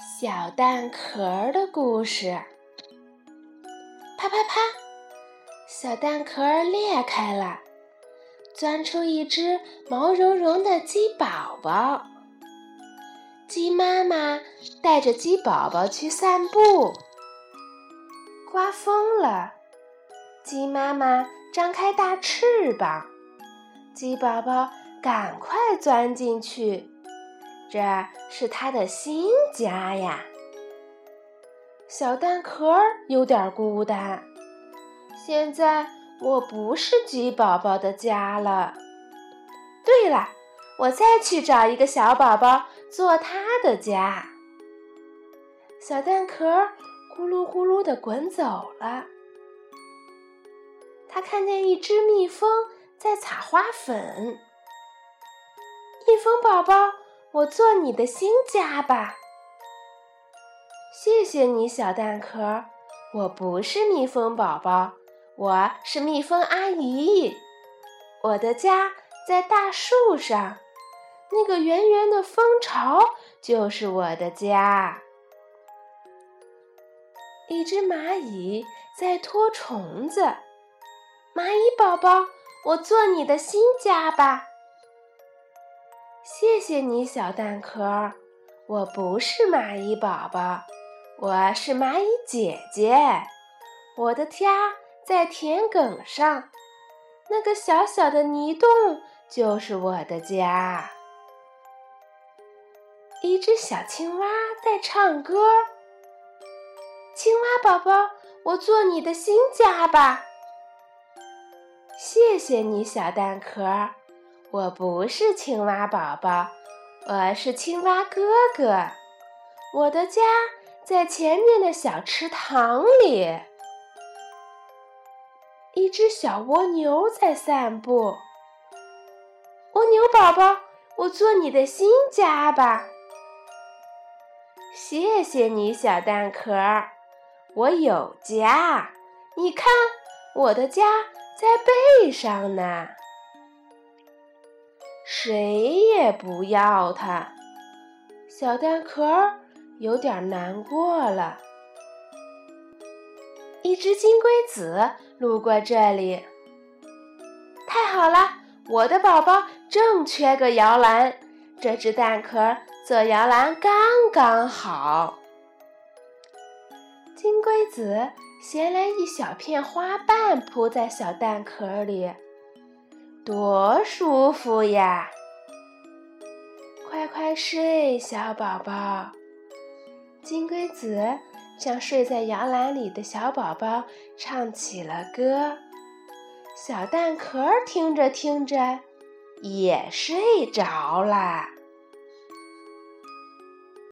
小蛋壳的故事。啪啪啪，小蛋壳裂开了，钻出一只毛茸茸的鸡宝宝。鸡妈妈带着鸡宝宝去散步。刮风了，鸡妈妈张开大翅膀，鸡宝宝赶快钻进去。这是他的新家呀，小蛋壳有点孤单。现在我不是鸡宝宝的家了。对了，我再去找一个小宝宝做他的家。小蛋壳咕噜咕噜的滚走了。他看见一只蜜蜂在采花粉。蜜蜂宝宝。我做你的新家吧，谢谢你，小蛋壳。我不是蜜蜂宝宝，我是蜜蜂阿姨。我的家在大树上，那个圆圆的蜂巢就是我的家。一只蚂蚁在拖虫子，蚂蚁宝宝，我做你的新家吧。谢谢你，小蛋壳。我不是蚂蚁宝宝，我是蚂蚁姐姐。我的家在田埂上，那个小小的泥洞就是我的家。一只小青蛙在唱歌。青蛙宝宝，我做你的新家吧。谢谢你，小蛋壳。我不是青蛙宝宝，我是青蛙哥哥。我的家在前面的小池塘里。一只小蜗牛在散步。蜗牛宝宝，我做你的新家吧。谢谢你，小蛋壳。我有家，你看，我的家在背上呢。谁也不要它，小蛋壳有点难过了。一只金龟子路过这里，太好了，我的宝宝正缺个摇篮，这只蛋壳做摇篮刚刚好。金龟子衔来一小片花瓣铺在小蛋壳里。多舒服呀！快快睡，小宝宝。金龟子向睡在摇篮里的小宝宝唱起了歌，小蛋壳听着听着也睡着了。